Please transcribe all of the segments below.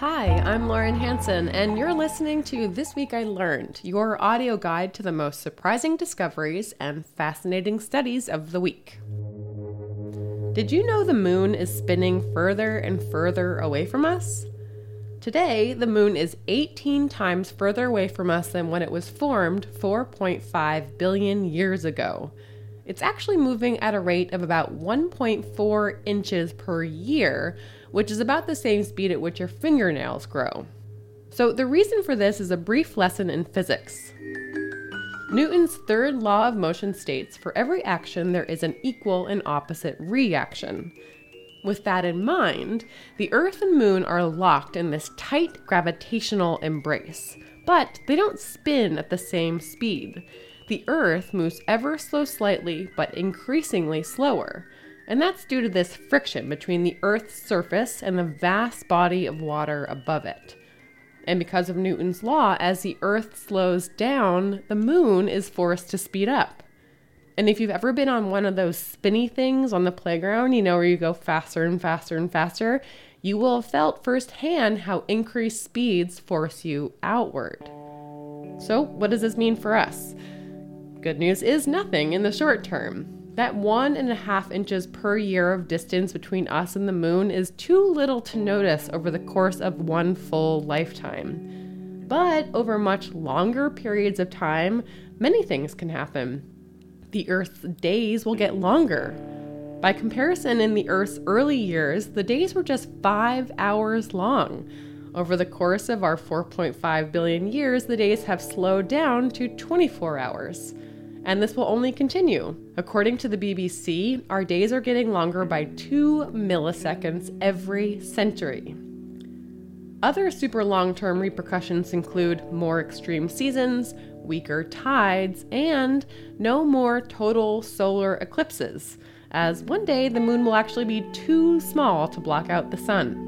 Hi, I'm Lauren Hanson, and you're listening to This Week I Learned, your audio guide to the most surprising discoveries and fascinating studies of the week. Did you know the moon is spinning further and further away from us? Today, the moon is 18 times further away from us than when it was formed 4.5 billion years ago. It's actually moving at a rate of about 1.4 inches per year, which is about the same speed at which your fingernails grow. So, the reason for this is a brief lesson in physics. Newton's third law of motion states for every action there is an equal and opposite reaction. With that in mind, the Earth and Moon are locked in this tight gravitational embrace, but they don't spin at the same speed. The Earth moves ever so slightly, but increasingly slower. And that's due to this friction between the Earth's surface and the vast body of water above it. And because of Newton's law, as the Earth slows down, the moon is forced to speed up. And if you've ever been on one of those spinny things on the playground, you know, where you go faster and faster and faster, you will have felt firsthand how increased speeds force you outward. So, what does this mean for us? Good news is nothing in the short term. That one and a half inches per year of distance between us and the moon is too little to notice over the course of one full lifetime. But over much longer periods of time, many things can happen the Earth's days will get longer. By comparison, in the Earth's early years, the days were just five hours long. Over the course of our 4.5 billion years, the days have slowed down to 24 hours. And this will only continue. According to the BBC, our days are getting longer by two milliseconds every century. Other super long term repercussions include more extreme seasons, weaker tides, and no more total solar eclipses, as one day the moon will actually be too small to block out the sun.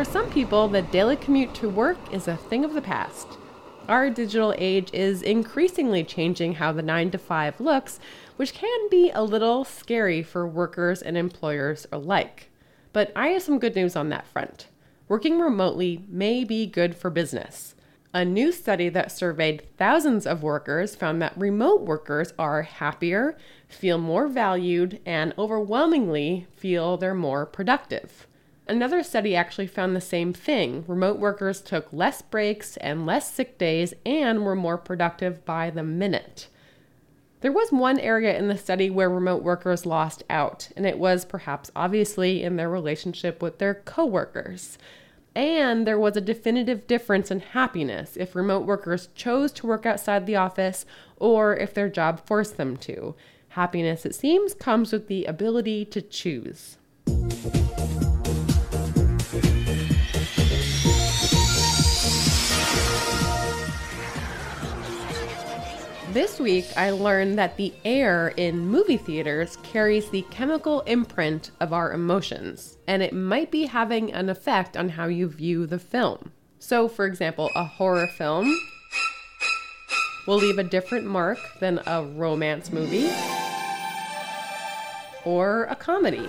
For some people, the daily commute to work is a thing of the past. Our digital age is increasingly changing how the 9 to 5 looks, which can be a little scary for workers and employers alike. But I have some good news on that front. Working remotely may be good for business. A new study that surveyed thousands of workers found that remote workers are happier, feel more valued, and overwhelmingly feel they're more productive. Another study actually found the same thing. Remote workers took less breaks and less sick days and were more productive by the minute. There was one area in the study where remote workers lost out, and it was perhaps obviously in their relationship with their coworkers. And there was a definitive difference in happiness if remote workers chose to work outside the office or if their job forced them to. Happiness, it seems, comes with the ability to choose. This week, I learned that the air in movie theaters carries the chemical imprint of our emotions, and it might be having an effect on how you view the film. So, for example, a horror film will leave a different mark than a romance movie or a comedy.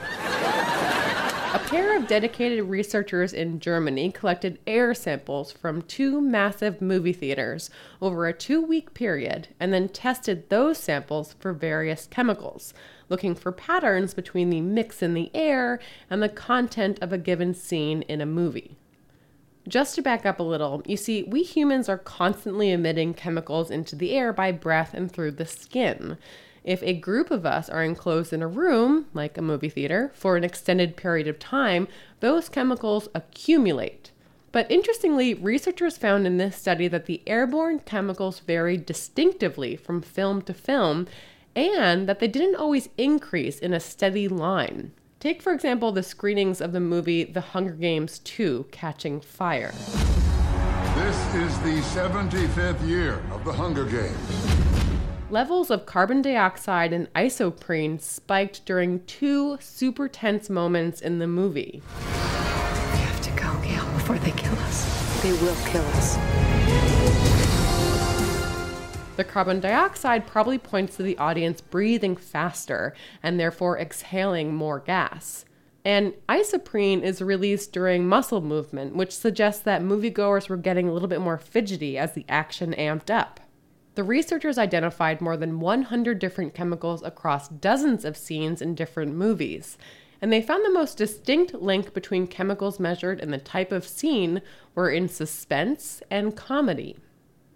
A pair of dedicated researchers in Germany collected air samples from two massive movie theaters over a two week period and then tested those samples for various chemicals, looking for patterns between the mix in the air and the content of a given scene in a movie. Just to back up a little, you see, we humans are constantly emitting chemicals into the air by breath and through the skin. If a group of us are enclosed in a room, like a movie theater, for an extended period of time, those chemicals accumulate. But interestingly, researchers found in this study that the airborne chemicals vary distinctively from film to film and that they didn't always increase in a steady line. Take, for example, the screenings of the movie The Hunger Games 2 Catching Fire. This is the 75th year of The Hunger Games. Levels of carbon dioxide and isoprene spiked during two super tense moments in the movie. We have to go, Gale, before they kill us. They will kill us. The carbon dioxide probably points to the audience breathing faster and therefore exhaling more gas. And isoprene is released during muscle movement, which suggests that moviegoers were getting a little bit more fidgety as the action amped up. The researchers identified more than 100 different chemicals across dozens of scenes in different movies, and they found the most distinct link between chemicals measured and the type of scene were in suspense and comedy.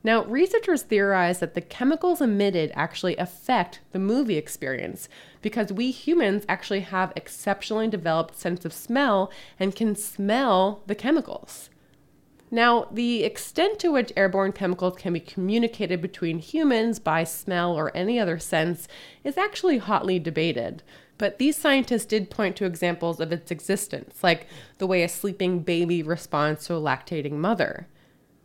Now, researchers theorize that the chemicals emitted actually affect the movie experience because we humans actually have exceptionally developed sense of smell and can smell the chemicals. Now, the extent to which airborne chemicals can be communicated between humans by smell or any other sense is actually hotly debated. But these scientists did point to examples of its existence, like the way a sleeping baby responds to a lactating mother.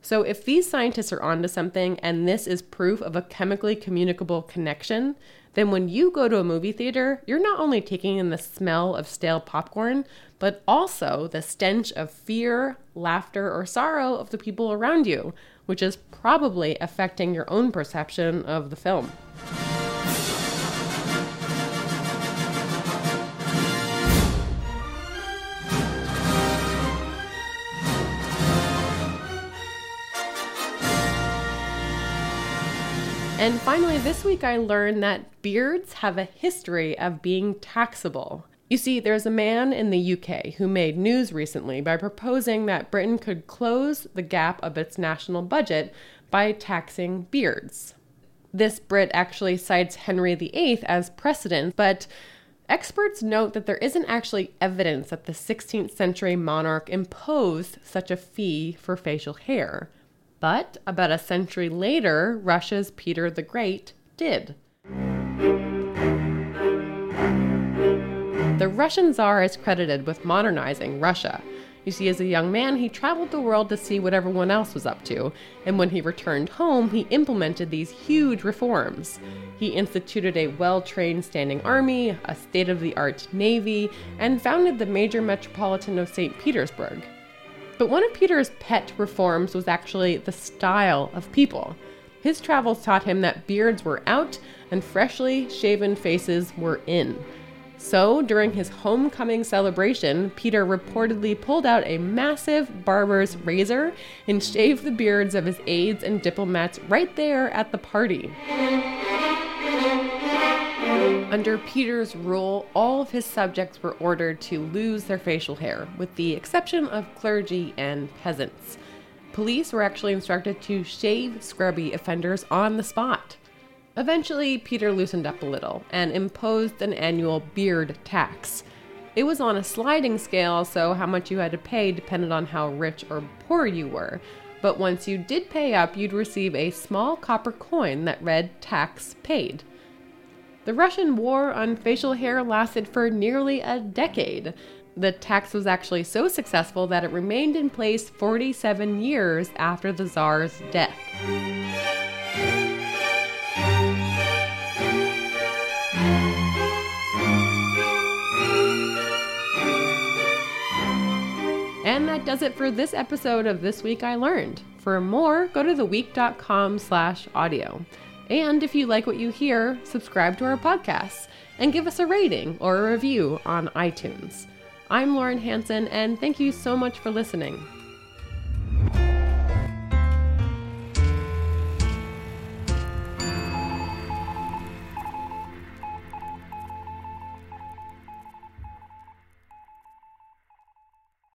So, if these scientists are onto something and this is proof of a chemically communicable connection, then when you go to a movie theater, you're not only taking in the smell of stale popcorn, but also the stench of fear, laughter, or sorrow of the people around you, which is probably affecting your own perception of the film. And finally, this week I learned that beards have a history of being taxable. You see, there's a man in the UK who made news recently by proposing that Britain could close the gap of its national budget by taxing beards. This Brit actually cites Henry VIII as precedent, but experts note that there isn't actually evidence that the 16th century monarch imposed such a fee for facial hair. But about a century later, Russia's Peter the Great did. The Russian Tsar is credited with modernizing Russia. You see, as a young man, he traveled the world to see what everyone else was up to, and when he returned home, he implemented these huge reforms. He instituted a well trained standing army, a state of the art navy, and founded the major metropolitan of St. Petersburg. But one of Peter's pet reforms was actually the style of people. His travels taught him that beards were out and freshly shaven faces were in. So, during his homecoming celebration, Peter reportedly pulled out a massive barber's razor and shaved the beards of his aides and diplomats right there at the party. Under Peter's rule, all of his subjects were ordered to lose their facial hair, with the exception of clergy and peasants. Police were actually instructed to shave scrubby offenders on the spot. Eventually, Peter loosened up a little and imposed an annual beard tax. It was on a sliding scale, so how much you had to pay depended on how rich or poor you were. But once you did pay up, you'd receive a small copper coin that read tax paid. The Russian war on facial hair lasted for nearly a decade. The tax was actually so successful that it remained in place 47 years after the Tsar's death. That does it for this episode of This Week I Learned. For more, go to theweek.com slash audio. And if you like what you hear, subscribe to our podcasts and give us a rating or a review on iTunes. I'm Lauren Hanson, and thank you so much for listening.